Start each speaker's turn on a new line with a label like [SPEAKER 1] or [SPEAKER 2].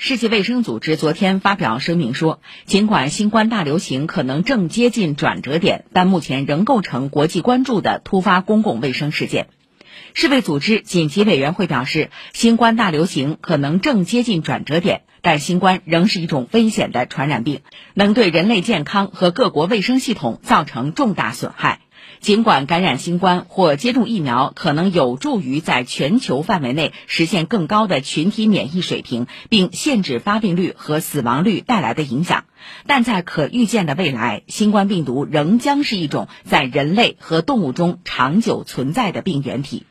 [SPEAKER 1] 世界卫生组织昨天发表声明说，尽管新冠大流行可能正接近转折点，但目前仍构成国际关注的突发公共卫生事件。世卫组织紧急委员会表示，新冠大流行可能正接近转折点，但新冠仍是一种危险的传染病，能对人类健康和各国卫生系统造成重大损害。尽管感染新冠或接种疫苗可能有助于在全球范围内实现更高的群体免疫水平，并限制发病率和死亡率带来的影响，但在可预见的未来，新冠病毒仍将是一种在人类和动物中长久存在的病原体。